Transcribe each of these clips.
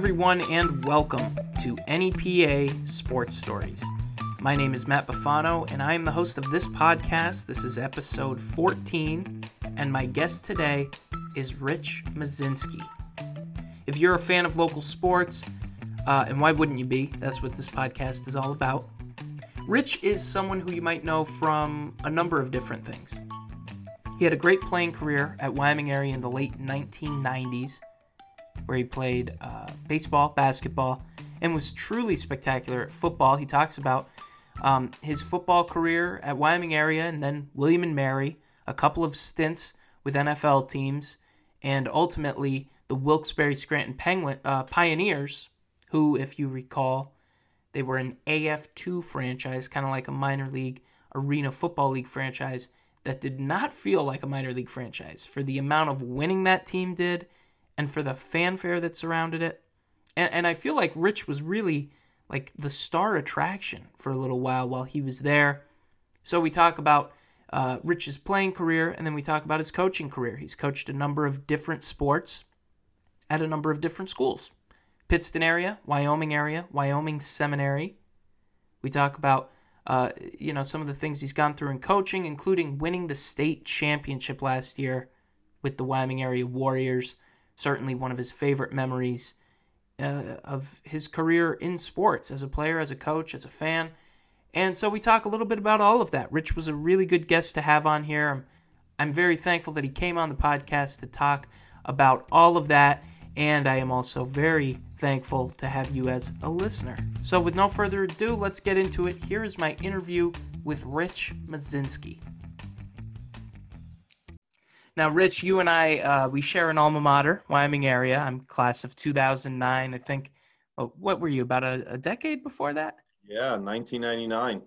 Everyone, and welcome to NEPA Sports Stories. My name is Matt Bufano, and I am the host of this podcast. This is episode 14, and my guest today is Rich Musinski. If you're a fan of local sports, uh, and why wouldn't you be? That's what this podcast is all about. Rich is someone who you might know from a number of different things. He had a great playing career at Wyoming area in the late 1990s, where he played uh, baseball, basketball, and was truly spectacular at football. He talks about um, his football career at Wyoming area and then William and Mary, a couple of stints with NFL teams, and ultimately the Wilkes-Barre Scranton Penguin uh, Pioneers, who, if you recall, they were an AF2 franchise, kind of like a minor league arena football league franchise that did not feel like a minor league franchise for the amount of winning that team did and for the fanfare that surrounded it. And, and I feel like Rich was really like the star attraction for a little while while he was there. So we talk about uh, Rich's playing career and then we talk about his coaching career. He's coached a number of different sports at a number of different schools. Pittston area, Wyoming area, Wyoming Seminary. We talk about uh, you know some of the things he's gone through in coaching, including winning the state championship last year with the Wyoming area Warriors. Certainly one of his favorite memories uh, of his career in sports as a player, as a coach, as a fan. And so we talk a little bit about all of that. Rich was a really good guest to have on here. I'm, I'm very thankful that he came on the podcast to talk about all of that. And I am also very thankful to have you as a listener. So, with no further ado, let's get into it. Here is my interview with Rich Musinski. Now, Rich, you and I, uh, we share an alma mater, Wyoming area. I'm class of 2009. I think, well, what were you, about a, a decade before that? Yeah, 1999.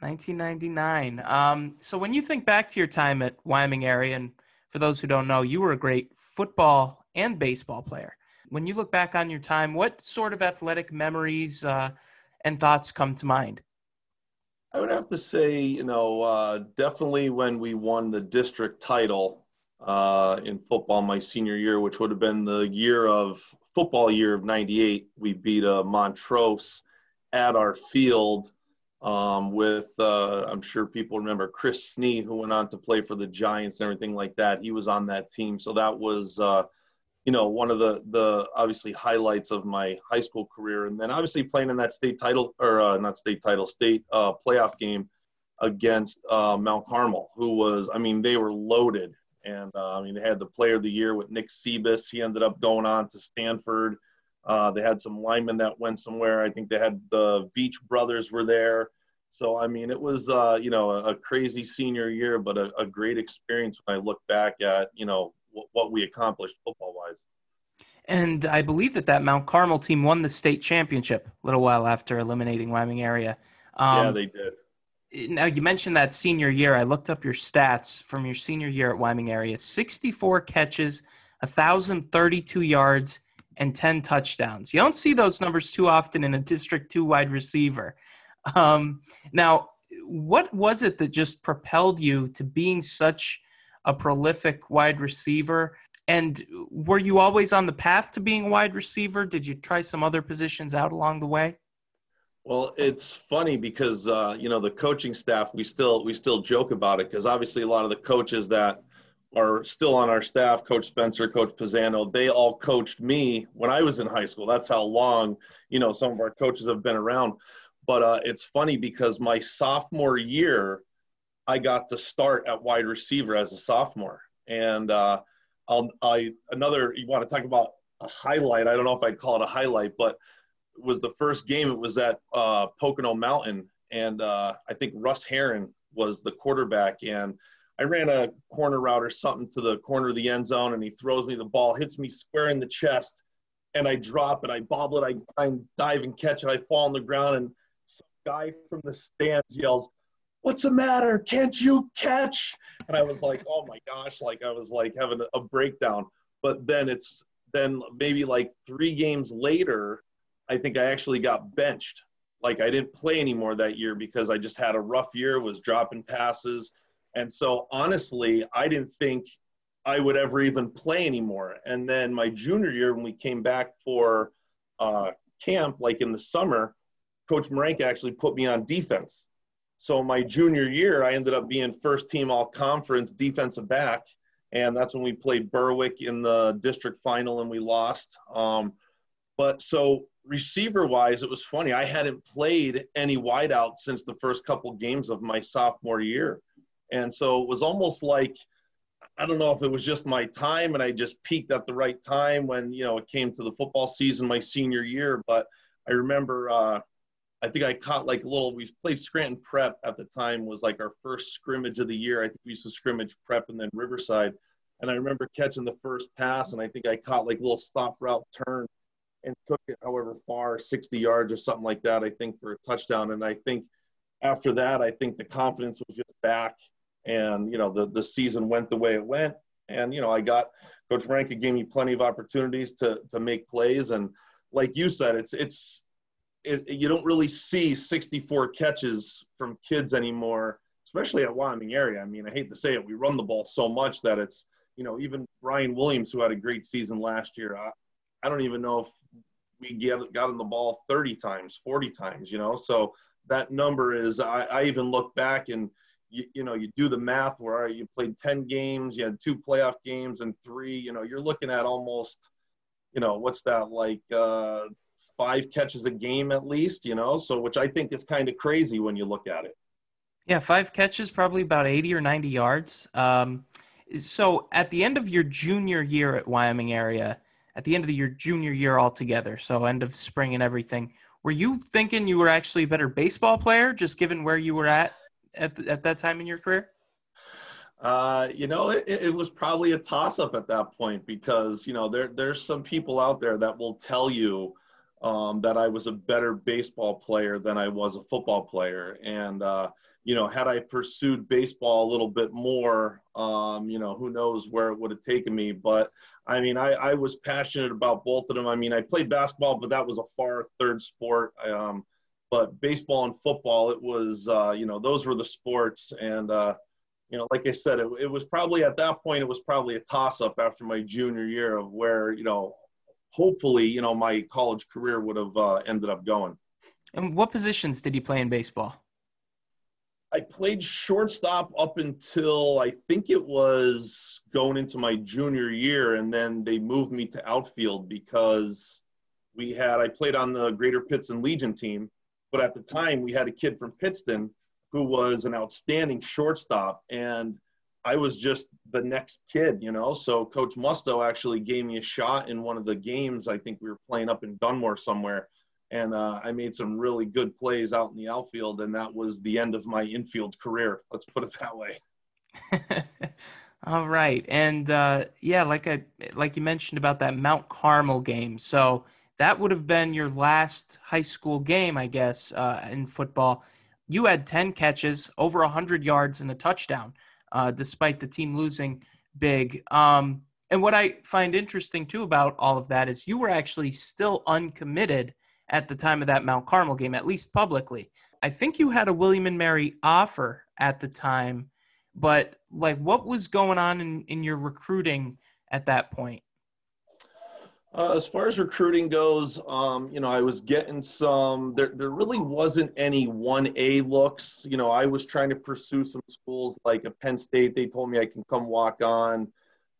1999. Um, so, when you think back to your time at Wyoming area, and for those who don't know, you were a great football and baseball player. When you look back on your time, what sort of athletic memories uh, and thoughts come to mind? I would have to say, you know, uh, definitely when we won the district title uh, in football my senior year, which would have been the year of football year of 98. We beat uh, Montrose at our field um, with, uh, I'm sure people remember Chris Snee, who went on to play for the Giants and everything like that. He was on that team. So that was, uh, you know one of the the obviously highlights of my high school career and then obviously playing in that state title or uh, not state title state playoff game against mount carmel who was i mean they were loaded and uh, i mean they had the player of the year with nick Sebas. he ended up going on to stanford uh, they had some linemen that went somewhere i think they had the veach brothers were there so i mean it was uh, you know a, crazy senior year but a, a great experience when i look back at you know what we accomplished football wise. And I believe that that Mount Carmel team won the state championship a little while after eliminating Wyoming area. Um, yeah, they did. Now you mentioned that senior year. I looked up your stats from your senior year at Wyoming area: sixty-four catches, thousand thirty-two yards, and ten touchdowns. You don't see those numbers too often in a District Two wide receiver. Um, now, what was it that just propelled you to being such a prolific wide receiver. And were you always on the path to being wide receiver? Did you try some other positions out along the way? Well, it's funny because uh, you know the coaching staff. We still we still joke about it because obviously a lot of the coaches that are still on our staff, Coach Spencer, Coach Pisano, they all coached me when I was in high school. That's how long you know some of our coaches have been around. But uh, it's funny because my sophomore year, I got to start at wide receiver as a sophomore. And uh, I'll, I another you want to talk about a highlight? I don't know if I'd call it a highlight, but was the first game. It was at uh, Pocono Mountain, and uh, I think Russ Heron was the quarterback. And I ran a corner route or something to the corner of the end zone, and he throws me the ball, hits me square in the chest, and I drop it. I bobble it. I and dive and catch it. I fall on the ground, and some guy from the stands yells, what's the matter? Can't you catch? And I was like, oh my gosh, like I was like having a breakdown. But then it's then maybe like three games later, I think I actually got benched. Like I didn't play anymore that year because I just had a rough year, was dropping passes. And so honestly, I didn't think I would ever even play anymore. And then my junior year, when we came back for uh, camp, like in the summer, Coach Marenka actually put me on defense. So my junior year, I ended up being first team all conference defensive back. And that's when we played Berwick in the district final and we lost. Um, but so receiver wise, it was funny. I hadn't played any wideout since the first couple games of my sophomore year. And so it was almost like, I don't know if it was just my time and I just peaked at the right time when, you know, it came to the football season my senior year. But I remember, uh, I think I caught like a little, we played Scranton Prep at the time was like our first scrimmage of the year. I think we used to scrimmage Prep and then Riverside. And I remember catching the first pass and I think I caught like a little stop route turn and took it however far, 60 yards or something like that, I think, for a touchdown. And I think after that, I think the confidence was just back. And, you know, the, the season went the way it went. And, you know, I got Coach Marenka gave me plenty of opportunities to, to make plays. And like you said, it's, it's, it, you don't really see 64 catches from kids anymore, especially at Wyoming area. I mean, I hate to say it, we run the ball so much that it's, you know, even Brian Williams, who had a great season last year, I, don't even know if we get got on the ball 30 times, 40 times, you know. So that number is I, I even look back and you, you know you do the math where you played 10 games, you had two playoff games and three, you know, you're looking at almost, you know, what's that like uh, five catches a game at least, you know. So which I think is kind of crazy when you look at it. Yeah, five catches, probably about 80 or 90 yards. Um, so at the end of your junior year at Wyoming area, at the end of the, your junior year altogether, so end of spring and everything, were you thinking you were actually a better baseball player, just given where you were at at, at that time in your career? Uh, you know, it, it was probably a toss up at that point because, you know, there, there's some people out there that will tell you um, that I was a better baseball player than I was a football player. And, uh, you know, had I pursued baseball a little bit more, um, you know, who knows where it would have taken me. But I mean, I, I was passionate about both of them. I mean, I played basketball, but that was a far third sport. Um, but baseball and football, it was, uh, you know, those were the sports. And, uh, you know, like I said, it, it was probably at that point, it was probably a toss up after my junior year of where, you know, hopefully, you know, my college career would have uh, ended up going. And what positions did you play in baseball? I played shortstop up until I think it was going into my junior year, and then they moved me to outfield because we had I played on the Greater Pittston Legion team, but at the time we had a kid from Pittston who was an outstanding shortstop, and I was just the next kid, you know. So Coach Musto actually gave me a shot in one of the games. I think we were playing up in Dunmore somewhere and uh, I made some really good plays out in the outfield, and that was the end of my infield career. Let's put it that way. All right, and uh, yeah, like I like you mentioned about that Mount Carmel game. So that would have been your last high school game, I guess, uh, in football. You had ten catches, over hundred yards, and a touchdown, uh, despite the team losing big. Um, and what I find interesting too about all of that is you were actually still uncommitted at the time of that Mount Carmel game, at least publicly. I think you had a William and Mary offer at the time, but like what was going on in, in your recruiting at that point? Uh, as far as recruiting goes, um, you know, I was getting some. There, there really wasn't any one A looks. You know, I was trying to pursue some schools like a Penn State. They told me I can come walk on,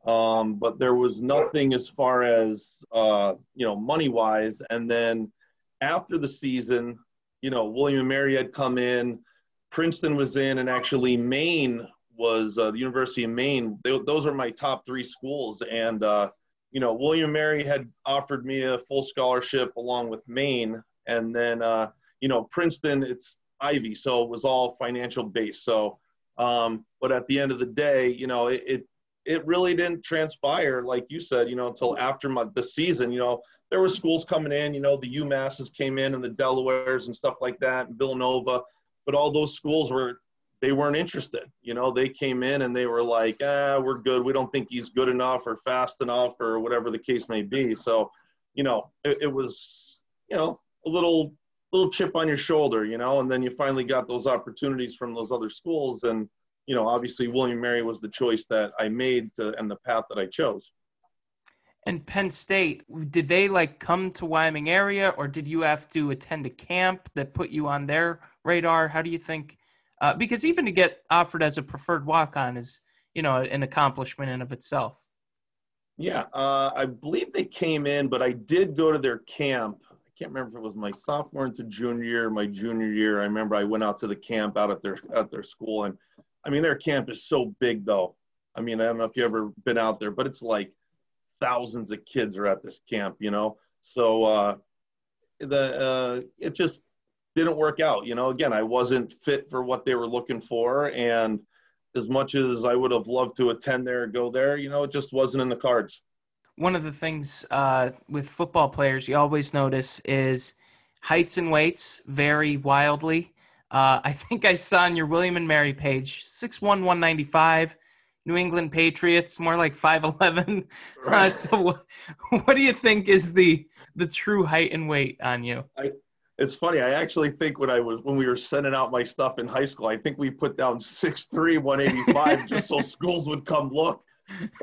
um, but there was nothing as far as uh, you know money wise. And then after the season, you know, William and Mary had come in, Princeton was in, and actually Maine was uh, the University of Maine. They, those are my top three schools, and uh, you know, William Mary had offered me a full scholarship along with Maine, and then uh, you know, Princeton, it's Ivy, so it was all financial based. So, um, but at the end of the day, you know, it, it it really didn't transpire, like you said, you know, until after my, the season. You know, there were schools coming in, you know, the UMasses came in and the Delawares and stuff like that, and Villanova, but all those schools were they weren't interested. You know, they came in and they were like, ah, we're good. We don't think he's good enough or fast enough or whatever the case may be. So, you know, it, it was, you know, a little little chip on your shoulder, you know, and then you finally got those opportunities from those other schools and you know, obviously William Mary was the choice that I made to and the path that I chose. And Penn State, did they like come to Wyoming area or did you have to attend a camp that put you on their radar? How do you think? Uh, because even to get offered as a preferred walk on is, you know, an accomplishment in of itself. Yeah, uh, I believe they came in, but I did go to their camp. I can't remember if it was my sophomore into junior year, my junior year. I remember I went out to the camp out at their at their school, and I mean their camp is so big though. I mean I don't know if you ever been out there, but it's like thousands of kids are at this camp, you know. So uh, the uh, it just didn't work out. You know, again, I wasn't fit for what they were looking for, and as much as I would have loved to attend there, go there, you know, it just wasn't in the cards. One of the things uh, with football players you always notice is heights and weights vary wildly. Uh, I think I saw on your William and Mary page, 6'1", 195, New England Patriots, more like 5'11". Uh, right. Uh, so what, what do you think is the the true height and weight on you? I, it's funny. I actually think when I was when we were sending out my stuff in high school, I think we put down 6'3", 185 just so schools would come look.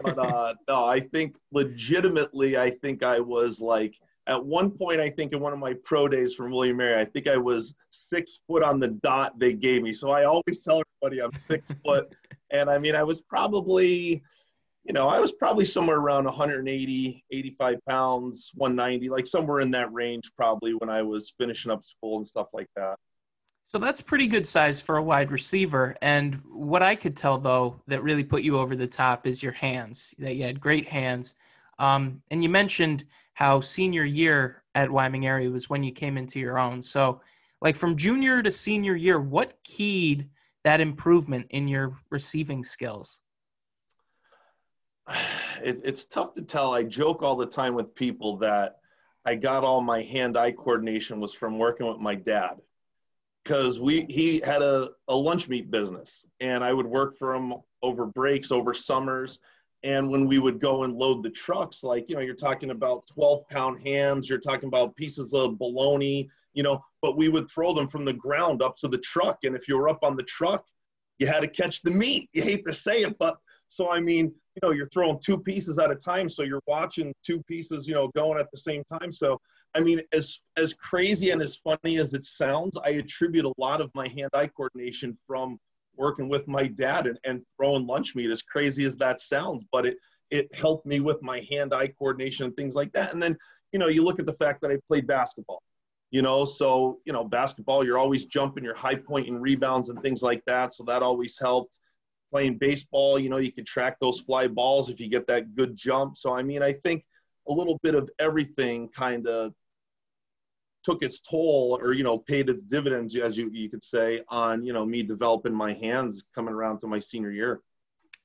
But uh, no, I think legitimately, I think I was like at one point. I think in one of my pro days from William Mary, I think I was six foot on the dot they gave me. So I always tell everybody I'm six foot, and I mean I was probably you know, I was probably somewhere around 180, 85 pounds, 190, like somewhere in that range probably when I was finishing up school and stuff like that. So that's pretty good size for a wide receiver. And what I could tell though that really put you over the top is your hands. That you had great hands. Um, and you mentioned how senior year at Wyoming area was when you came into your own. So, like from junior to senior year, what keyed that improvement in your receiving skills? it, it's tough to tell. I joke all the time with people that I got all my hand-eye coordination was from working with my dad because we he had a, a lunch meat business and I would work for him over breaks, over summers. And when we would go and load the trucks, like, you know, you're talking about 12 pound hams, you're talking about pieces of bologna, you know, but we would throw them from the ground up to the truck. And if you were up on the truck, you had to catch the meat. You hate to say it, but so, I mean, you know, you're throwing two pieces at a time. So you're watching two pieces, you know, going at the same time. So, I mean, as, as crazy and as funny as it sounds, I attribute a lot of my hand-eye coordination from working with my dad and, and throwing lunch meat as crazy as that sounds, but it, it helped me with my hand-eye coordination and things like that. And then, you know, you look at the fact that I played basketball, you know, so, you know, basketball, you're always jumping, you're high point and rebounds and things like that. So that always helped playing baseball, you know, you can track those fly balls if you get that good jump. So, I mean, I think a little bit of everything kind of took its toll or, you know, paid its dividends, as you, you could say, on, you know, me developing my hands coming around to my senior year.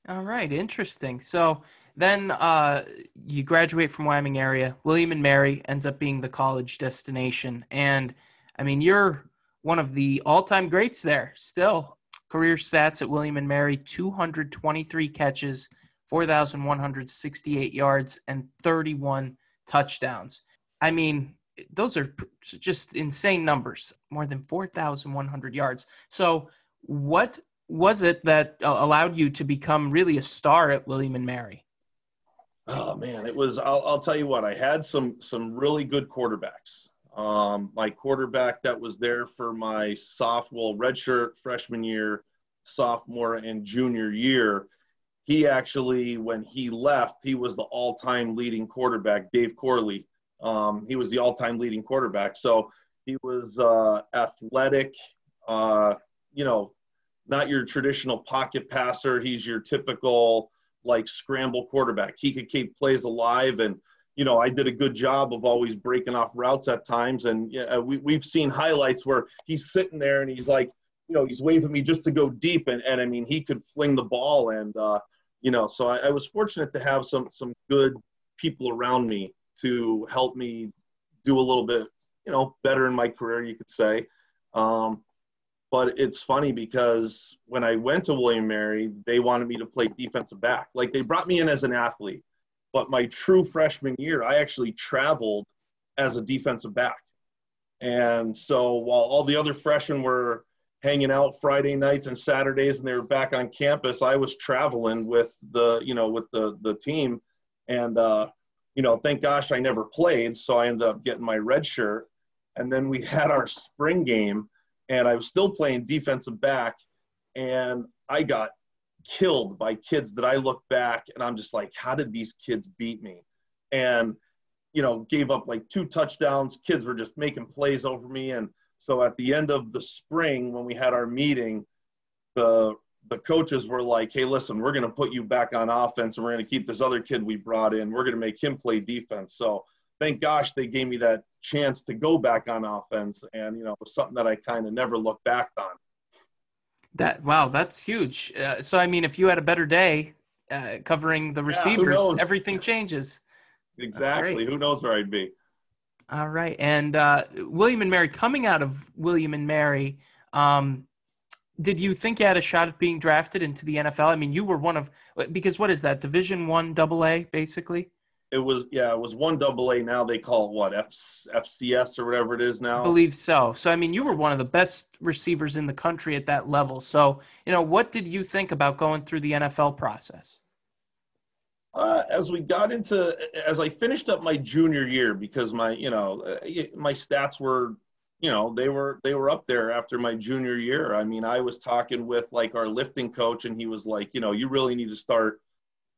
All right, interesting. So then uh, you graduate from Wyoming area. William and Mary ends up being the college destination, and I mean you're one of the all-time greats there still. Career stats at William and Mary 223 catches, 4,168 yards, and 31 touchdowns. I mean, those are just insane numbers, more than 4,100 yards. So, what was it that uh, allowed you to become really a star at William and Mary? Oh man, it was. I'll, I'll tell you what. I had some some really good quarterbacks. Um, my quarterback that was there for my sophomore redshirt freshman year, sophomore and junior year, he actually, when he left, he was the all-time leading quarterback, Dave Corley. Um, he was the all-time leading quarterback. So he was uh, athletic, uh, you know, not your traditional pocket passer. He's your typical like scramble quarterback. He could keep plays alive and – you know, I did a good job of always breaking off routes at times. And yeah, we, we've seen highlights where he's sitting there and he's like, you know, he's waving me just to go deep. And, and I mean, he could fling the ball. And, uh, you know, so I, I was fortunate to have some, some good people around me to help me do a little bit, you know, better in my career, you could say. Um, but it's funny because when I went to William Mary, they wanted me to play defensive back. Like they brought me in as an athlete. But my true freshman year, I actually traveled as a defensive back. And so while all the other freshmen were hanging out Friday nights and Saturdays and they were back on campus, I was traveling with the, you know, with the, the team. And uh, you know, thank gosh I never played, so I ended up getting my red shirt. And then we had our spring game, and I was still playing defensive back, and I got killed by kids that I look back and I'm just like, how did these kids beat me? And you know, gave up like two touchdowns. Kids were just making plays over me, and so at the end of the spring when we had our meeting, the the coaches were like, "Hey, listen, we're going to put you back on offense, and we're going to keep this other kid we brought in. We're going to make him play defense." So thank gosh they gave me that chance to go back on offense, and you know, it was something that I kind of never looked back on. That wow, that's huge. Uh, so I mean, if you had a better day uh, covering the receivers, yeah, everything changes. Exactly. Who knows where I'd be? All right, and uh, William and Mary coming out of William and Mary. Um, did you think you had a shot at being drafted into the NFL? I mean, you were one of because what is that Division One Double A basically? It was yeah, it was one double A. Now they call it what F, FCS or whatever it is now. I believe so. So I mean, you were one of the best receivers in the country at that level. So you know, what did you think about going through the NFL process? Uh, as we got into, as I finished up my junior year, because my you know uh, my stats were you know they were they were up there after my junior year i mean i was talking with like our lifting coach and he was like you know you really need to start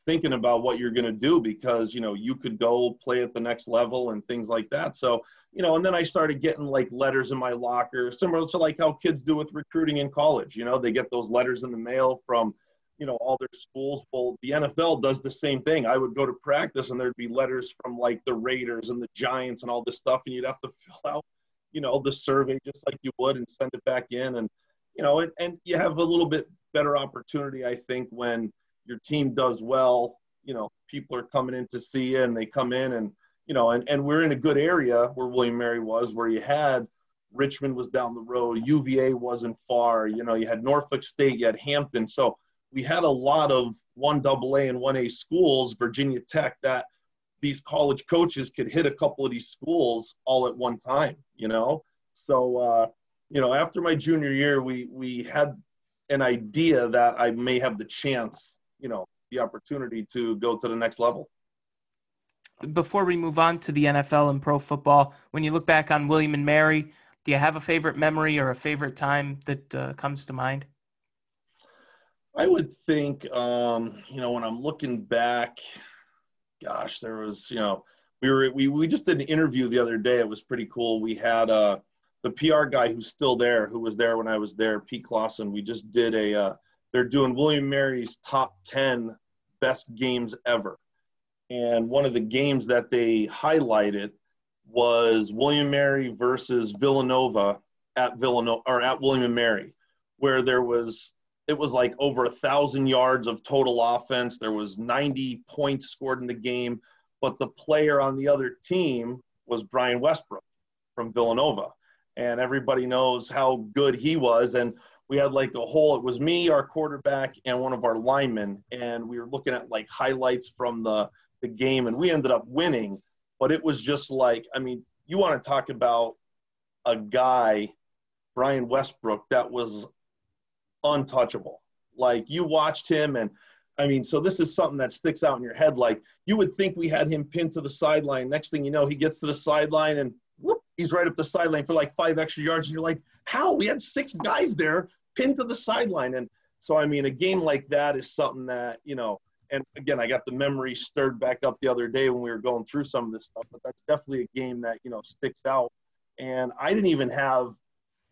thinking about what you're going to do because you know you could go play at the next level and things like that. So you know and then i started getting like letters in my locker similar to like how kids do with recruiting in college you know? They get those letters in the mail from you know all their schools. Well the nfl does the same thing. I would go to practice and there'd be letters from like the raiders and the giants and all this stuff and you'd have to fill out you know the survey just like you would and send it back in. And you know and, and you have a little bit better opportunity i think when your team does well, you know, people are coming in to see you and they come in and, you know, and, and we're in a good area where William Mary was, where you had Richmond was down the road, UVA wasn't far, you know, you had Norfolk State, you had Hampton. So we had a lot of one double A and one A schools, Virginia Tech, that these college coaches could hit a couple of these schools all at one time, you know? So, uh, you know, after my junior year, we, we had an idea that I may have the chance you know the opportunity to go to the next level. Before we move on to the NFL and pro football, when you look back on William and Mary, do you have a favorite memory or a favorite time that uh, comes to mind? I would think, um, you know, when I'm looking back, gosh, there was, you know, we were we we just did an interview the other day. It was pretty cool. We had uh, the PR guy who's still there, who was there when I was there, Pete Clawson. We just did a uh, they're doing William Mary's top 10 best games ever. And one of the games that they highlighted was William Mary versus Villanova at Villanova or at William and Mary, where there was it was like over a thousand yards of total offense. There was 90 points scored in the game, but the player on the other team was Brian Westbrook from Villanova, and everybody knows how good he was. And we had like a whole it was me our quarterback and one of our linemen and we were looking at like highlights from the the game and we ended up winning. But it was just like i mean you want to talk about a guy brian westbrook that was untouchable. Like you watched him and i mean so this is something that sticks out in your head. Like you would think we had him pinned to the sideline. Next thing you know he gets to the sideline and whoop, he's right up the sideline for like five extra yards and you're like how? We had six guys there pinned to the sideline. And so, I mean, a game like that is something that, you know, and again, I got the memory stirred back up the other day when we were going through some of this stuff, but that's definitely a game that, you know, sticks out. And I didn't even have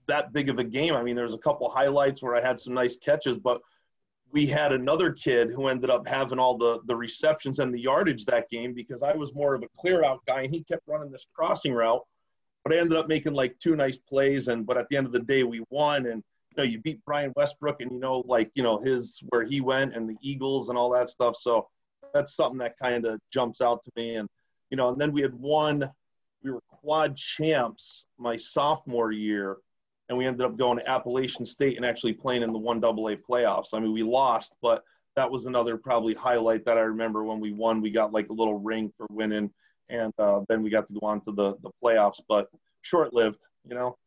that big of a game. I mean, there's a couple highlights where I had some nice catches, but we had another kid who ended up having all the the receptions and the yardage that game because I was more of a clear out guy and he kept running this crossing route. But I ended up making like two nice plays and but at the end of the day we won and know, you beat Brian Westbrook and you know, like, you know, his where he went and the Eagles and all that stuff. So that's something that kind of jumps out to me. And, you know, and then we had won, we were quad champs my sophomore year, and we ended up going to Appalachian State and actually playing in the one double A playoffs. I mean, we lost, but that was another probably highlight that I remember when we won. We got like a little ring for winning, and uh, then we got to go on to the the playoffs, but short lived, you know.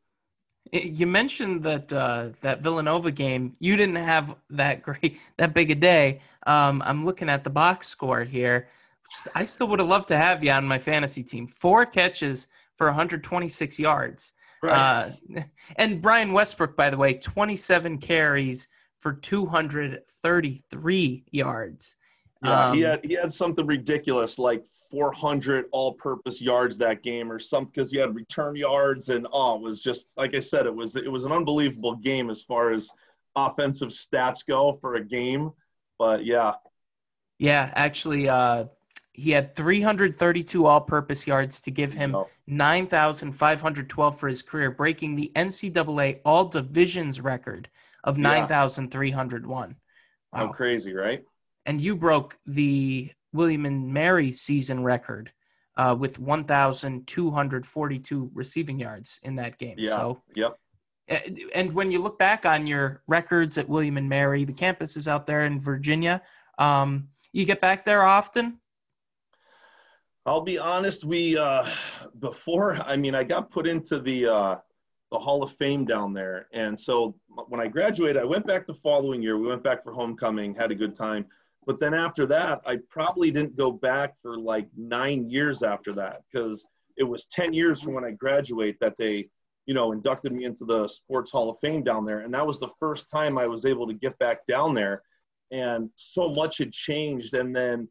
You mentioned that uh, that Villanova game. You didn't have that great, that big a day. Um, I'm looking at the box score here. I still would have loved to have you on my fantasy team. Four catches for 126 yards. Right. Uh, and Brian Westbrook, by the way, 27 carries for 233 yards. Yeah, um, he had he had something ridiculous like 400 all-purpose yards that game or something because he had return yards and oh, it was just like I said, it was it was an unbelievable game as far as offensive stats go for a game. But yeah, yeah, actually, uh, he had 332 all-purpose yards to give him 9,512 for his career, breaking the NCAA All Divisions record of 9,301. Wow. How crazy, right? And you broke the William and Mary season record uh, with 1,242 receiving yards in that game. Yeah. So, yep. And when you look back on your records at William and Mary, the campus is out there in Virginia. Um, you get back there often? I'll be honest. We uh, before I mean I got put into the uh, the Hall of Fame down there, and so when I graduated, I went back the following year. We went back for homecoming, had a good time. But then after that, I probably didn't go back for like nine years after that because it was 10 years from when I graduate that they, you know, inducted me into the Sports Hall of Fame down there. And that was the first time I was able to get back down there. And so much had changed. And then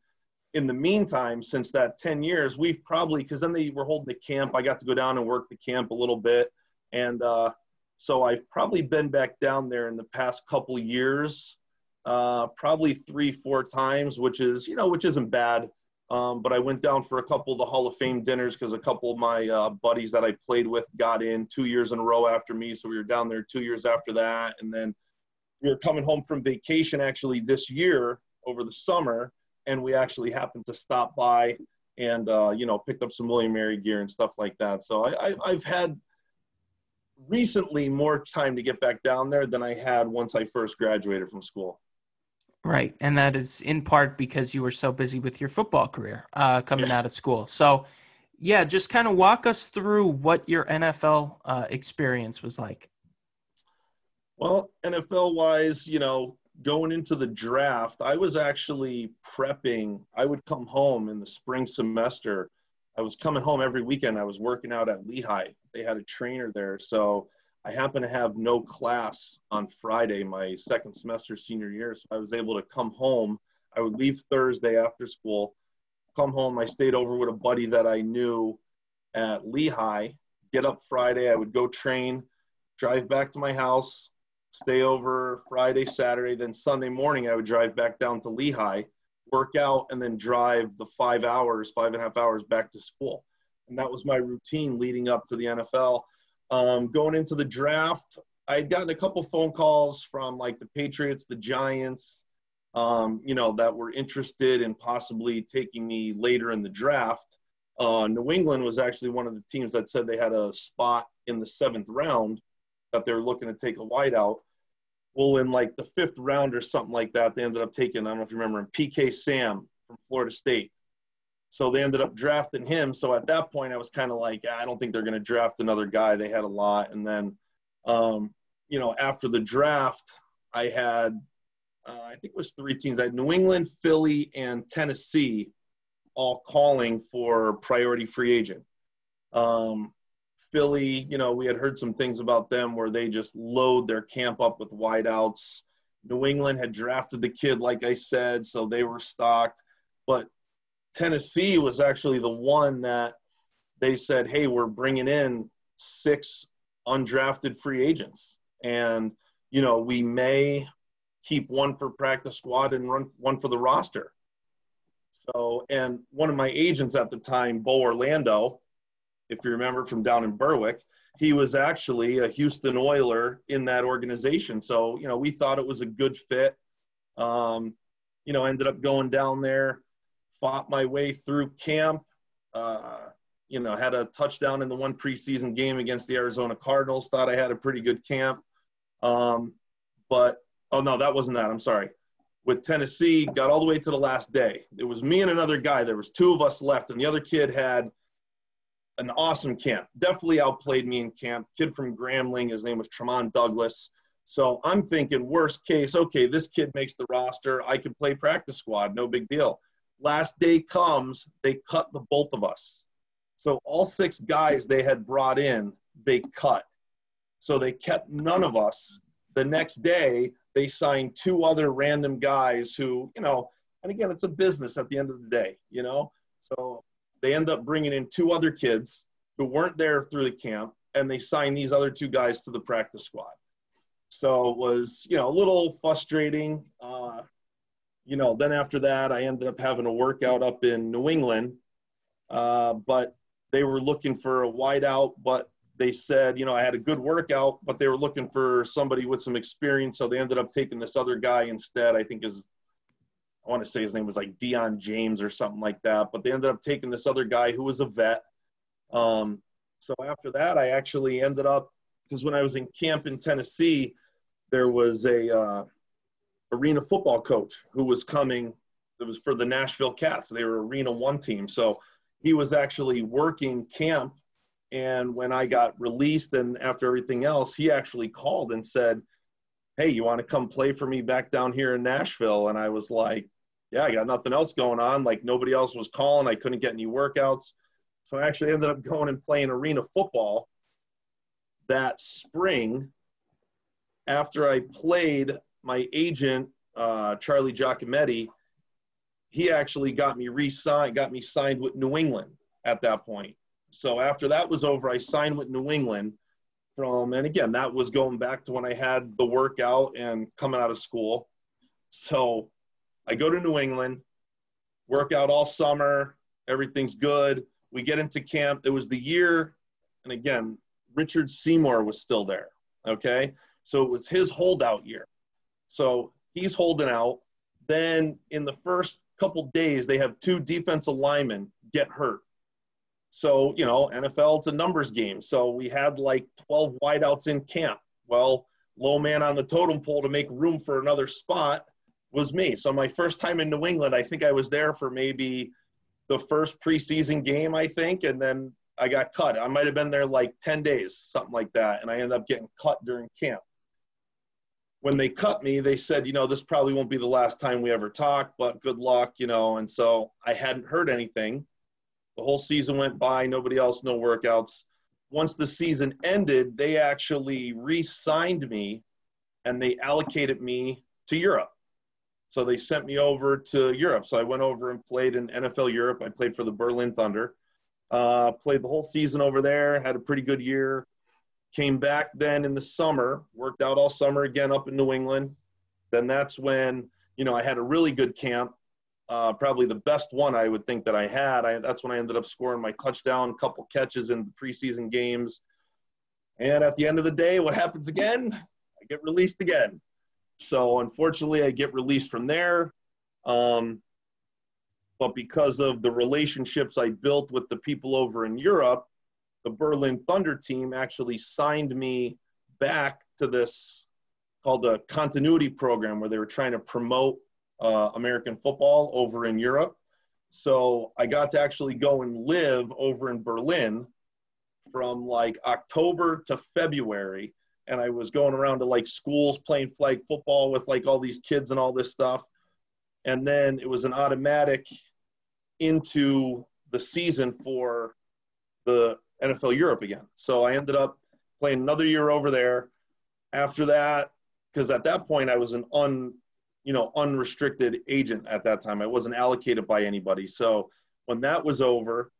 in the meantime, since that 10 years, we've probably, because then they were holding the camp, I got to go down and work the camp a little bit. And uh, so I've probably been back down there in the past couple years, uh, probably three, four times, which is, you know, which isn't bad. Um, but I went down for a couple of the Hall of Fame dinners because a couple of my uh, buddies that I played with got in two years in a row after me. So we were down there two years after that. And then we were coming home from vacation actually this year over the summer and we actually happened to stop by and uh, you know picked up some William Mary gear and stuff like that. So I, I, have had recently more time to get back down there than I had once I first graduated from school. Right, and that is in part because you were so busy with your football career uh, coming out of school. So, yeah, just kind of walk us through what your NFL uh, experience was like. Well, NFL wise, you know, going into the draft, I was actually prepping. I would come home in the spring semester. I was coming home every weekend. I was working out at Lehigh. They had a trainer there. So I happened to have no class on Friday, my second semester senior year. So I was able to come home. I would leave Thursday after school, come home. I stayed over with a buddy that I knew at Lehigh, get up Friday. I would go train, drive back to my house, stay over Friday, Saturday, then Sunday morning I would drive back down to Lehigh, work out, and then drive the five hours, five and a half hours back to school. And that was my routine leading up to the NFL. Um, going into the draft, I had gotten a couple phone calls from like the Patriots, the Giants, um, you know, that were interested in possibly taking me later in the draft. Uh, New England was actually one of the teams that said they had a spot in the seventh round that they were looking to take a wideout. Well, in like the fifth round or something like that, they ended up taking, I don't know if you remember him, PK Sam from Florida State. So they ended up drafting him. So at that point, I was kind of like, I don't think they're going to draft another guy. They had a lot. And then, um, you know, after the draft, I had, uh, I think it was three teams. I had New England, Philly, and Tennessee all calling for priority free agent. Um, Philly, you know, we had heard some things about them where they just load their camp up with wideouts. New England had drafted the kid, like I said, so they were stocked. But Tennessee was actually the one that they said, hey, we're bringing in six undrafted free agents. And, you know, we may keep one for practice squad and run one for the roster. So, and one of my agents at the time, Bo Orlando, if you remember from down in Berwick, he was actually a Houston Oiler in that organization. So, you know, we thought it was a good fit. Um, you know, ended up going down there, fought my way through camp. Uh, you know, had a touchdown in the one preseason game against the Arizona Cardinals. Thought I had a pretty good camp. Um, but, oh, no, that wasn't that. I'm sorry. With Tennessee, got all the way to the last day. It was me and another guy. There was two of us left, and the other kid had – an awesome camp. Definitely outplayed me in camp. Kid from Grambling, his name was Tramon Douglas. So I'm thinking, worst case, okay, this kid makes the roster. I can play practice squad, no big deal. Last day comes, they cut the both of us. So all six guys they had brought in, they cut. So they kept none of us. The next day, they signed two other random guys who, you know, and again, it's a business at the end of the day, you know. So they end up bringing in two other kids who weren't there through the camp, and they signed these other two guys to the practice squad. So it was, you know, a little frustrating. Uh, you know, then after that, I ended up having a workout up in New England, uh, but they were looking for a wideout, but they said, you know, I had a good workout, but they were looking for somebody with some experience. So they ended up taking this other guy instead. I think is, I want to say his name was like Dion James or something like that. But they ended up taking this other guy who was a vet. Um, so after that, I actually ended up because when I was in camp in Tennessee, there was a uh, arena football coach who was coming. It was for the Nashville Cats. They were Arena One team. So he was actually working camp. And when I got released and after everything else, he actually called and said, Hey, you want to come play for me back down here in Nashville? And I was like, Yeah, I got nothing else going on. Like nobody else was calling. I couldn't get any workouts. So I actually ended up going and playing arena football that spring after I played my agent, uh, Charlie Giacometti, he actually got me re-signed, got me signed with New England at that point. So after that was over, I signed with New England from, and again, that was going back to when I had the workout and coming out of school. So I go to New England, work out all summer, everything's good. We get into camp. It was the year, and again, Richard Seymour was still there. Okay. So it was his holdout year. So he's holding out. Then in the first couple days, they have two defensive linemen get hurt. So, you know, NFL, it's a numbers game. So we had like 12 wideouts in camp. Well, low man on the totem pole to make room for another spot was me. So my first time in New England, I think I was there for maybe the first preseason game, I think, and then I got cut. I might have been there like 10 days, something like that, and I ended up getting cut during camp when they cut me, they said, you know, this probably won't be the last time we ever talk, but good luck, you know. And so I hadn't heard anything. The whole season went by, nobody else, no workouts. Once the season ended, they actually re signed me and they allocated me to Europe. So they sent me over to Europe. So I went over and played in NFL Europe. I played for the Berlin Thunder. Uh, played the whole season over there, had a pretty good year Came back then in the summer, worked out all summer again up in New England. Then that's when, you know, I had a really good camp, uh, probably the best one I would think that I had. I, that's when I ended up scoring my touchdown, couple catches in the preseason games. And at the end of the day, what happens again? I get released again. So unfortunately, I get released from there. Um, but because of the relationships I built with the people over in Europe, the Berlin Thunder team actually signed me back to this called the continuity program where they were trying to promote uh, American football over in Europe. So I got to actually go and live over in Berlin from like October to February. And I was going around to like schools playing flag football with like all these kids and all this stuff. And then it was an automatic into the season for the NFL Europe again. So I ended up playing another year over there. After that, because at that point I was an un, you know, unrestricted agent at that time. I wasn't allocated by anybody. So when that was over,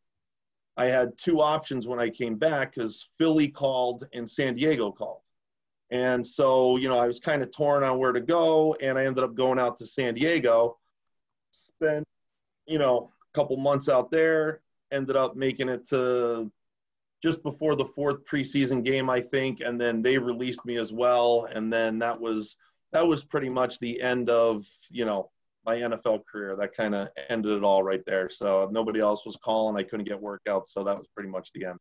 I had two options when I came back because Philly called and San Diego called. And so, you know, I was kind of torn on where to go, and I ended up going out to San Diego, spent, you know, a couple months out there, ended up making it to just before the fourth preseason game, I think, and then they released me as well, and then that was that was pretty much the end of you know my NFL career. That kind of ended it all right there. So nobody else was calling. I couldn't get workouts, so that was pretty much the end.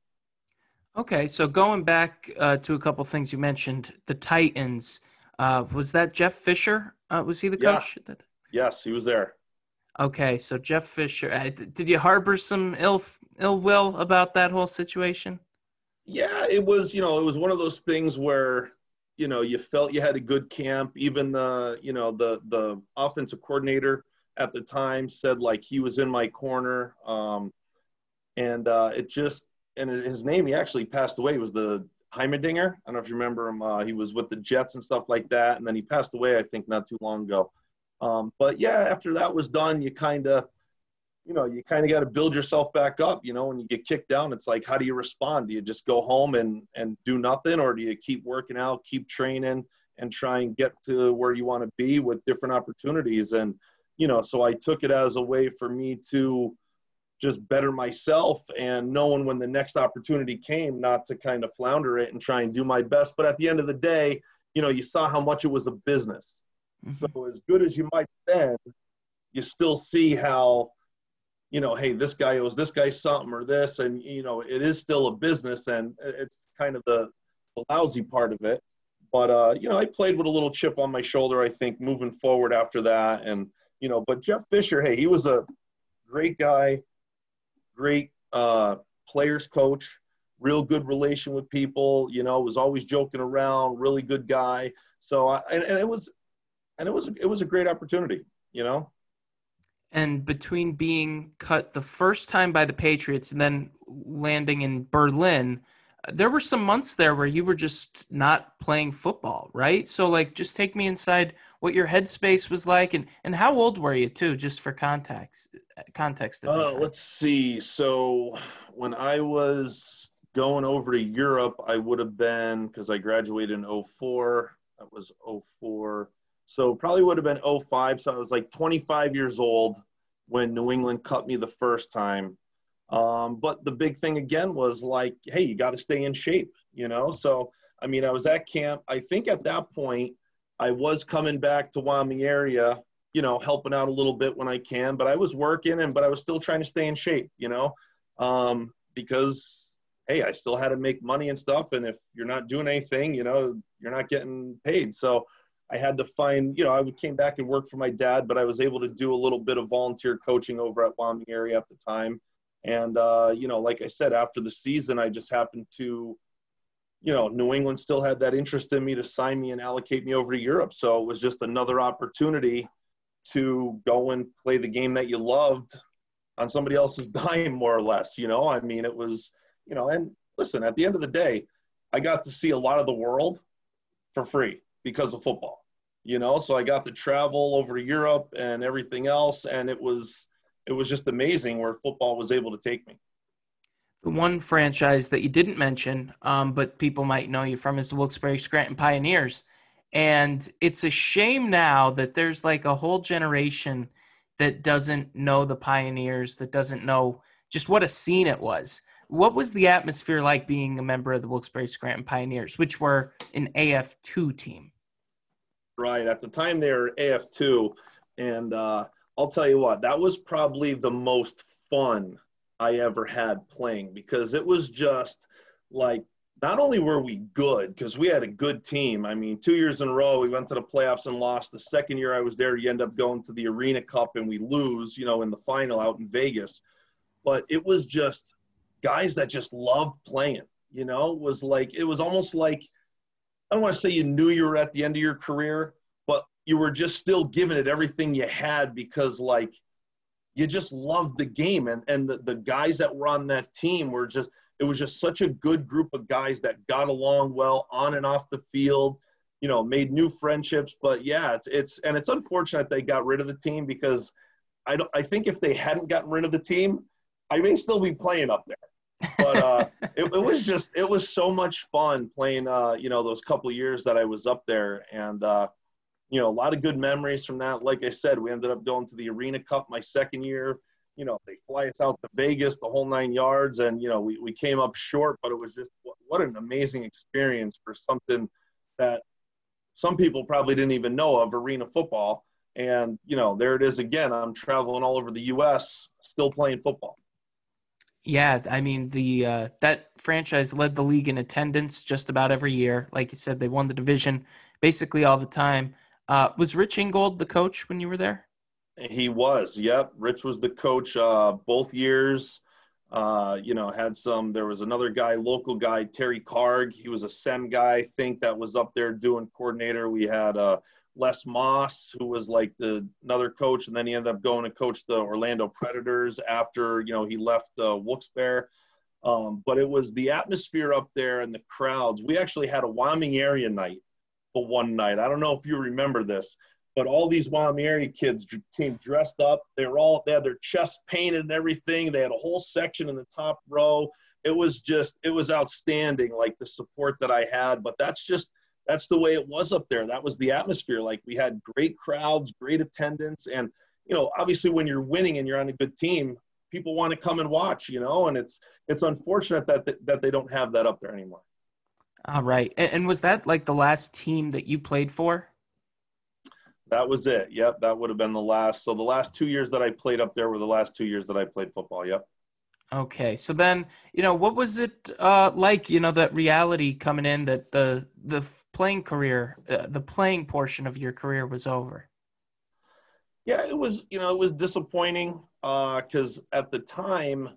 Okay, so going back uh, to a couple things you mentioned, the Titans. Uh, was that Jeff Fisher? Uh, was he the coach? Yeah. Yes, he was there. Okay, so Jeff Fisher. Uh, did you harbor some ill ill will about that whole situation? Yeah, it was. You know, it was one of those things where you know you felt you had a good camp. Even the you know the the offensive coordinator at the time said like he was in my corner. Um, and uh, it just, and his name, he actually passed away, was the Heimerdinger. I don't know if you remember him. Uh, he was with the Jets and stuff like that. And then he passed away, I think, not too long ago. Um, but yeah, after that was done, you kind of, you know, you kind of got to build yourself back up. You know, when you get kicked down, it's like, how do you respond? Do you just go home and and do nothing, or do you keep working out, keep training, and try and get to where you want to be with different opportunities? And you know, so I took it as a way for me to just better myself and knowing when the next opportunity came, not to kind of flounder it and try and do my best. But at the end of the day, you know, you saw how much it was a business. Mm-hmm. So as good as you might have been, you still see how, you know, hey, this guy owes this guy something or this, and you know, it is still a business, and it's kind of the, the lousy part of it. But uh, you know, I played with a little chip on my shoulder. I think moving forward after that, and you know, but Jeff Fisher, hey, he was a great guy, great uh, players coach, real good relation with people. You know, was always joking around, really good guy. So, I, and, and it was and it was it was a great opportunity, you know. And between being cut the first time by the Patriots and then landing in Berlin, there were some months there where you were just not playing football, right? So like just take me inside what your headspace was like and and how old were you too just for context context uh, let's see. So when I was going over to Europe, I would have been cuz I graduated in 04. That was 04. So probably would have been 05. So I was like 25 years old when New England cut me the first time. Um, but the big thing again was like, hey, you got to stay in shape, you know? So, I mean, I was at camp. I think at that point, I was coming back to Wyoming area, you know, helping out a little bit when I can, but I was working and, but I was still trying to stay in shape, you know, um, because, hey, I still had to make money and stuff. And if you're not doing anything, you know, you're not getting paid. So, I had to find, you know, I came back and worked for my dad, but I was able to do a little bit of volunteer coaching over at Wyoming area at the time. And, uh, you know, like I said, after the season, I just happened to, you know, New England still had that interest in me to sign me and allocate me over to Europe. So it was just another opportunity to go and play the game that you loved on somebody else's dime, more or less. You know, I mean, it was, you know, and listen, at the end of the day, I got to see a lot of the world for free because of football, you know. So I got to travel over to Europe and everything else, and it was it was just amazing where football was able to take me. The one franchise that you didn't mention, um, but people might know you from, is the Wilkes-Barre Scranton Pioneers, and it's a shame now that there's like a whole generation that doesn't know the Pioneers, that doesn't know just what a scene it was. What was the atmosphere like being a member of the Wilkes-Barre Scranton Pioneers, which were an AF2 team? Right. At the time, they were AF2. And uh, I'll tell you what, that was probably the most fun I ever had playing because it was just like not only were we good because we had a good team. I mean, two years in a row we went to the playoffs and lost. The second year I was there, you end up going to the Arena Cup and we lose, you know, in the final out in Vegas. But it was just guys that just loved playing. You know, it was like it was almost like I don't want to say you knew you were at the end of your career, but you were just still giving it everything you had because like you just loved the game. And and the, the guys that were on that team were just it was just such a good group of guys that got along well on and off the field you know made new friendships. But yeah it's it's and it's unfortunate they got rid of the team because i don't i think if they hadn't gotten rid of the team i may still be playing up there but uh, it, it, was just it was so much fun playing uh, you know those couple years that I was up there and uh, you know a lot of good memories from that. Like I said, we ended up going to the Arena Cup my second year. You know they fly us out to Vegas, the whole nine yards, and you know we, we came up short, but it was just what an amazing experience for something that some people probably didn't even know of arena football. And you know there it is again. I'm traveling all over the U.S. still playing football. Yeah, I mean the uh, that franchise led the league in attendance just about every year. Like you said, they won the division basically all the time. Uh, was Rich Ingold the coach when you were there? He was. Yep, Rich was the coach uh, both years. Uh, you know, had some. There was another guy, local guy, Terry Carg. He was a SEM guy, I think, that was up there doing coordinator. We had uh, Les Moss, who was like the another coach, and then he ended up going to coach the Orlando Predators after you know he left uh, Wilkes-Barre. Um, but it was the atmosphere up there and the crowds. We actually had a Wyoming area night for one night. I don't know if you remember this, but all these Wyoming area kids came dressed up. They were all they had their chest painted and everything. They had a whole section in the top row. It was just it was outstanding, like the support that I had. But that's just that's the way it was up there. That was the atmosphere. Like we had great crowds, great attendance, and you know, obviously when you're winning and you're on a good team, people want to come and watch, you know, and it's it's unfortunate that that they don't have that up there anymore. All right, and was that like the last team that you played for? That was it. Yep, that would have been the last. So the last two years that I played up there were the last two years that I played football. Yep. Okay, so then you know what was it uh, like? You know that reality coming in that the the playing career, uh, the playing portion of your career was over. Yeah, it was. You know, it was disappointing because uh, at the time,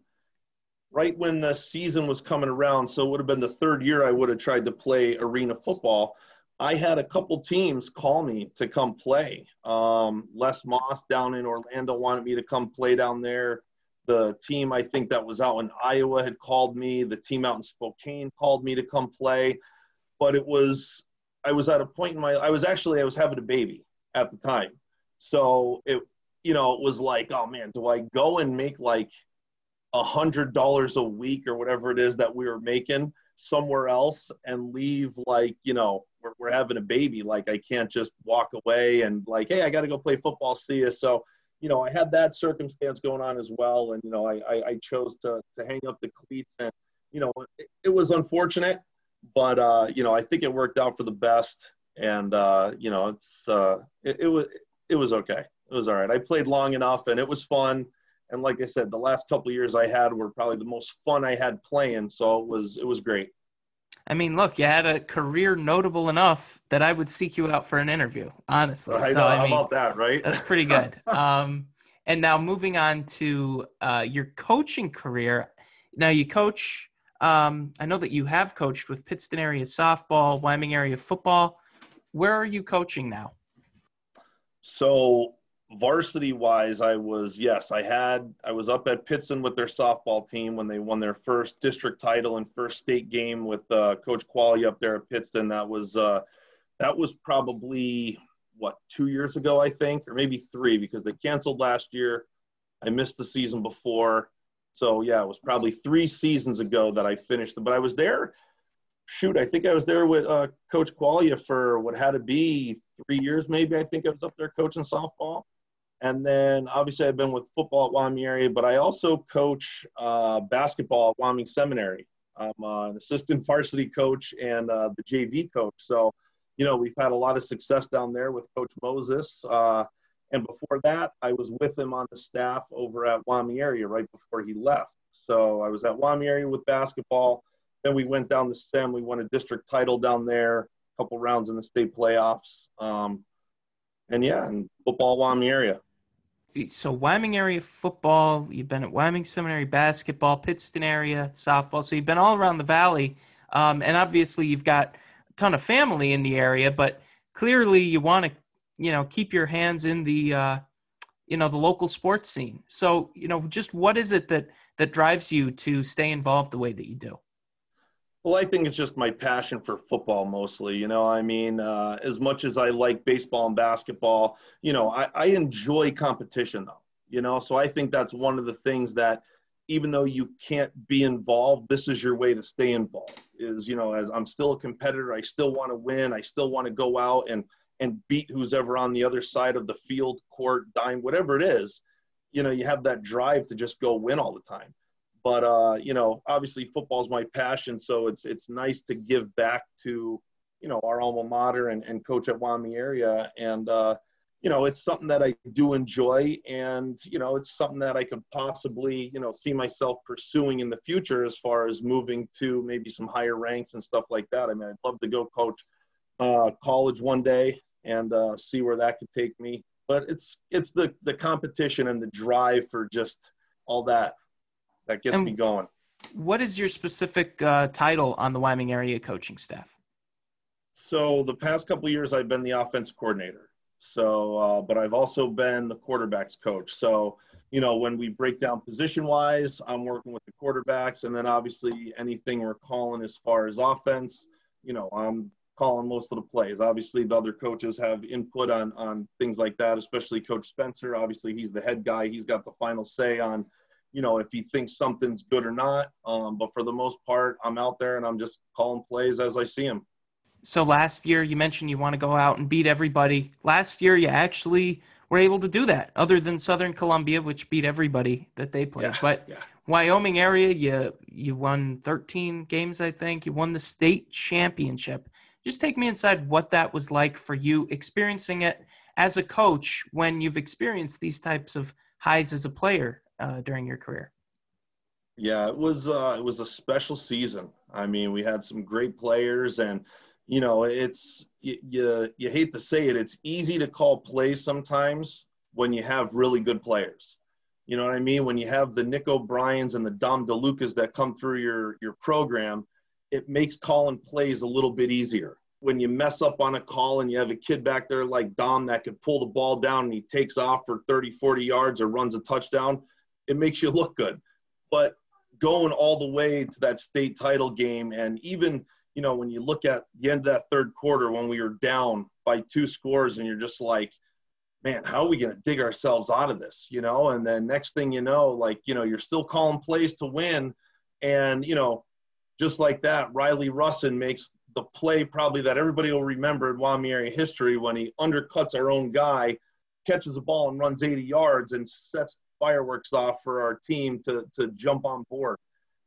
right when the season was coming around, so it would have been the third year I would have tried to play arena football. I had a couple teams call me to come play. Um, Les Moss down in Orlando wanted me to come play down there. The team I think that was out in Iowa had called me. The team out in Spokane called me to come play. But it was I was at a point in my I was actually I was having a baby at the time. So it you know, it was like, oh man, do I go and make like a hundred dollars a week or whatever it is that we were making somewhere else and leave like, you know, we're, we're having a baby. Like I can't just walk away and like, hey, I got to go play football. See you. So, you know, I had that circumstance going on as well. And, you know, I, I, I chose to, to hang up the cleats and, you know, it, it was unfortunate, but, uh, you know, I think it worked out for the best. And, uh, you know, it's, uh, it, it was, it was okay it was all right. I played long enough and it was fun. And like I said, the last couple years I had were probably the most fun I had playing. So it was it was great. I mean, look, you had a career notable enough that I would seek you out for an interview. Honestly, I so know, I how about that, right? That's pretty good. um, and now moving on to uh, your coaching career. Now you coach. Um, I know that you have coached with Pittston area softball, Wyoming area football. Where are you coaching now? So varsity wise, I was yes, I had I was up at Pittston with their softball team when they won their first district title and first state game with uh, Coach Qualley up there at Pittston. That was uh, that was probably what two years ago, I think, or maybe three because they canceled last year. I missed the season before, so yeah, it was probably three seasons ago that I finished. But I was there. Shoot, I think I was there with uh, Coach Qualia for what had to be three years, maybe. I think I was up there coaching softball and then obviously I've been with football at Wyoming area, but I also coach uh, basketball at Wyoming Seminary. I'm uh, an assistant varsity coach and uh, the JV coach. So, you know, we've had a lot of success down there with Coach Moses. Uh, and before that, I was with him on the staff over at Wyoming area right before he left. So I was at Wyoming area with basketball. Then we went down to SEM. We won a district title down there, a couple rounds in the state playoffs. Um, and yeah, and football Wyoming area so Wyoming area football, you've been at Wyoming Seminary basketball, Pittston area softball, so you've been all around the valley, um, and obviously you've got a ton of family in the area, but clearly you want to, you know, keep your hands in the, uh, you know, the local sports scene. So you know, just what is it that that drives you to stay involved the way that you do? Well, I think it's just my passion for football mostly. You know, I mean, uh, as much as I like baseball and basketball, you know, I, I enjoy competition though. You know, so I think that's one of the things that even though you can't be involved, this is your way to stay involved. Is you know, as I'm still a competitor, I still want to win. I still want to go out and and beat who's ever on the other side of the field, court, dime, whatever it is. You know, you have that drive to just go win all the time but uh, you know, obviously football is my passion, so it's it's nice to give back to you know our alma mater and, and coach at Wyoming area, and uh, you know, it's something that I do enjoy, and you know, it's something that I could possibly you know see myself pursuing in the future as far as moving to maybe some higher ranks and stuff like that. I mean, I'd love to go coach uh, college one day and uh, see where that could take me. But it's it's the the competition and the drive for just all that that gets and me going. What is your specific uh, title on the Wyoming area coaching staff? So the past couple years, I've been the offense coordinator. So, uh, but I've also been the quarterbacks coach. So, you know, when we break down position wise, I'm working with the quarterbacks, and then obviously anything we're calling as far as offense, you know, I'm calling most of the plays. Obviously, the other coaches have input on on things like that, especially Coach Spencer. Obviously, he's the head guy. He's got the final say on, you know, if he thinks something's good or not. Um, but for the most part, I'm out there and I'm just calling plays as I see them. So last year, you mentioned you want to go out and beat everybody. Last year, you actually were able to do that, other than Southern Columbia, which beat everybody that they played. Yeah, but yeah. Wyoming area, you you won 13 games, I think. You won the state championship. Just take me inside what that was like for you, experiencing it as a coach when you've experienced these types of highs as a player uh, during your career. Yeah, it was uh, it was a special season. I mean, we had some great players, and you know, it's you, you, you hate to say it, it's easy to call plays sometimes when you have really good players. You know what I mean? When you have the Nick O'Briens and the Dom DeLucas that come through your your program, it makes calling plays a little bit easier. When you mess up on a call and you have a kid back there like Dom that could pull the ball down and he takes off for 30, 40 yards or runs a touchdown, it makes you look good. But going all the way to that state title game and even – you know, when you look at the end of that third quarter when we were down by two scores and you're just like, man, how are we going to dig ourselves out of this? You know, and then next thing you know, like, you know, you're still calling plays to win. And, you know, just like that, Riley Russin makes the play probably that everybody will remember in Wyoming history when he undercuts our own guy, catches the ball and runs 80 yards and sets fireworks off for our team to, to jump on board.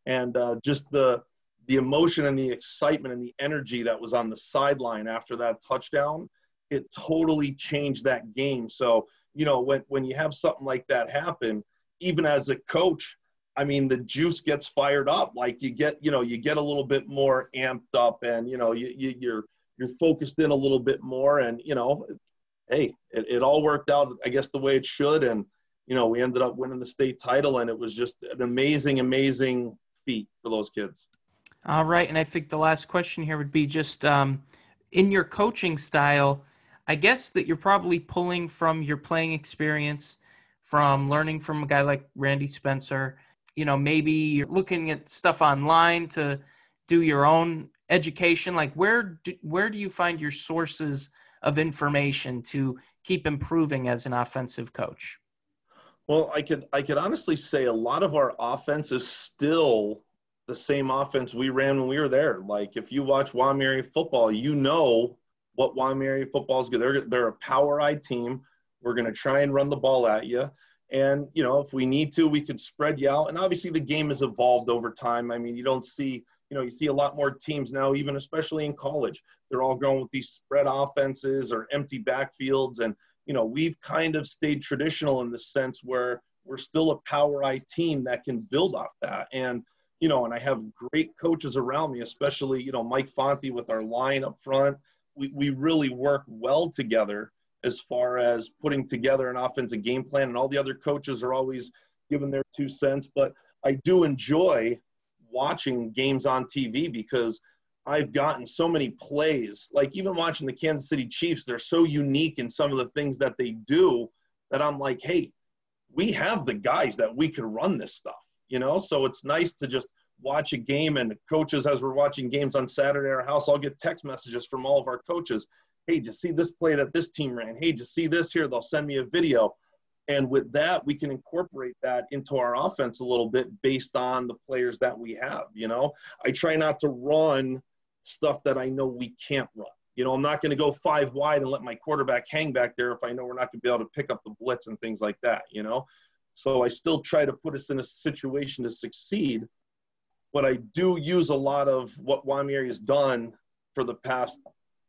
And uh, just the, the emotion and the excitement and the energy that was on the sideline after that touchdown, it totally changed that game. So, you know, when, when you have something like that happen, even as a coach, I mean, the juice gets fired up. Like you get, you know, you get a little bit more amped up and, you know, you, you, you're, you're focused in a little bit more and, you know, hey, it, it all worked out, I guess, the way it should. And, you know, we ended up winning the state title and it was just an amazing, amazing feat for those kids. All right, and I think the last question here would be just um, in your coaching style. I guess that you're probably pulling from your playing experience, from learning from a guy like Randy Spencer. You know, maybe you're looking at stuff online to do your own education. Like, where do, where do you find your sources of information to keep improving as an offensive coach? Well, I could I could honestly say a lot of our offense is still the same offense we ran when we were there. Like if you watch Wyoming football, you know what Wyoming football is good. They're they're a power eye team. We're going to try and run the ball at you. And you know, if we need to, we could spread you out. And obviously, the game has evolved over time. I mean, you don't see, you know, you see a lot more teams now, even especially in college. They're all going with these spread offenses or empty backfields. And you know, we've kind of stayed traditional in the sense where we're still a power eye team that can build off that. And you know, and I have great coaches around me, especially, you know, Mike Fonte with our line up front. We, we really work well together as far as putting together an offensive game plan, and all the other coaches are always giving their two cents. But I do enjoy watching games on TV because I've gotten so many plays. Like even watching the Kansas City Chiefs, they're so unique in some of the things that they do that I'm like, hey, we have the guys that we can run this stuff you know? So it's nice to just watch a game and coaches as we're watching games on saturday at our house i'll get text messages from all of our coaches. Hey just see this play that this team ran? Hey just see this here? They'll send me a video. And with that we can incorporate that into our offense a little bit based on the players that we have you know? I try not to run stuff that i know we can't run you know i'm not going to go five wide and let my quarterback hang back there if i know we're not going to be able to pick up the blitz and things like that you know so I still try to put us in a situation to succeed. But I do use a lot of what Wyoming has done for the past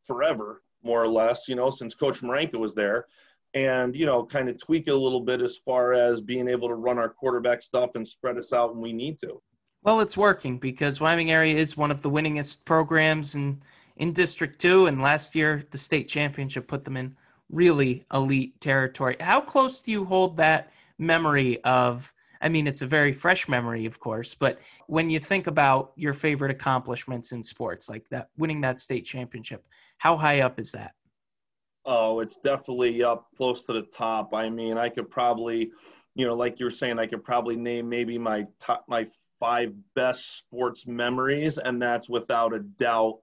forever, more or less, you know, since Coach Marranca was there. And, you know, kind of tweak it a little bit as far as being able to run our quarterback stuff and spread us out when we need to. Well, it's working because Wyoming area is one of the winningest programs in, in District 2. And last year, the state championship put them in really elite territory. How close do you hold that memory of I mean, it's a very fresh memory, of course, but when you think about your favorite accomplishments in sports, like that winning that state championship, how high up is that? Oh, it's definitely up close to the top. I mean, I could probably, you know, like you were saying, I could probably name maybe my top, my five best sports memories, and that's without a doubt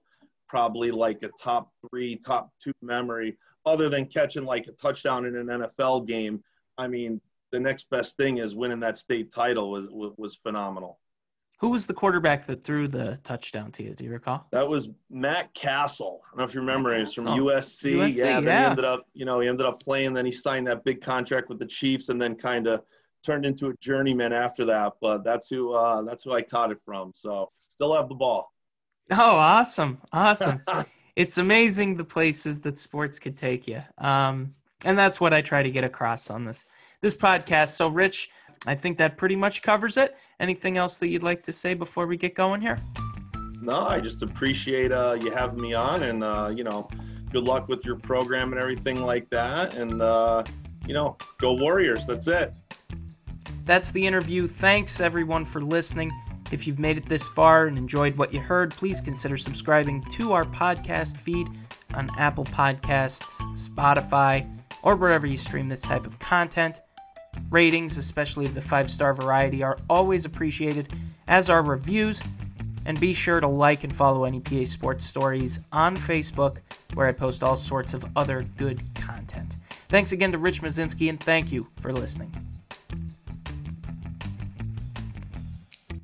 probably like a top three, top two memory, other than catching like a touchdown in an NFL game. I mean, the next best thing is winning that state title was was, phenomenal. Who was the quarterback that threw the touchdown to you? Do you recall? That was Matt Cassel. I don't know if you remember. He's from USC. USC yeah. Then yeah. he ended up, you know, he ended up playing. Then he signed that big contract with the Chiefs, and then kind of turned into a journeyman after that. But that's who uh, that's who I caught it from. So still have the ball. Oh, awesome, awesome! it's amazing the places that sports could take you, um, and that's what I try to get across on this this podcast. So, Rich, I think that pretty much covers it. Anything else that you'd like to say before we get going here? No, I just appreciate uh, you having me on, and uh, you know, good luck with your program and everything like that. And uh, you know, go Warriors. That's it. That's the interview. Thanks everyone for listening. If you've made it this far and enjoyed what you heard, please consider subscribing to our podcast feed on Apple Podcasts, Spotify, or wherever you stream this type of content. Ratings, especially of the five star variety, are always appreciated, as are reviews. And be sure to like and follow NEPA Sports Stories on Facebook, where I post all sorts of other good content. Thanks again to Rich Musinski, and thank you for listening.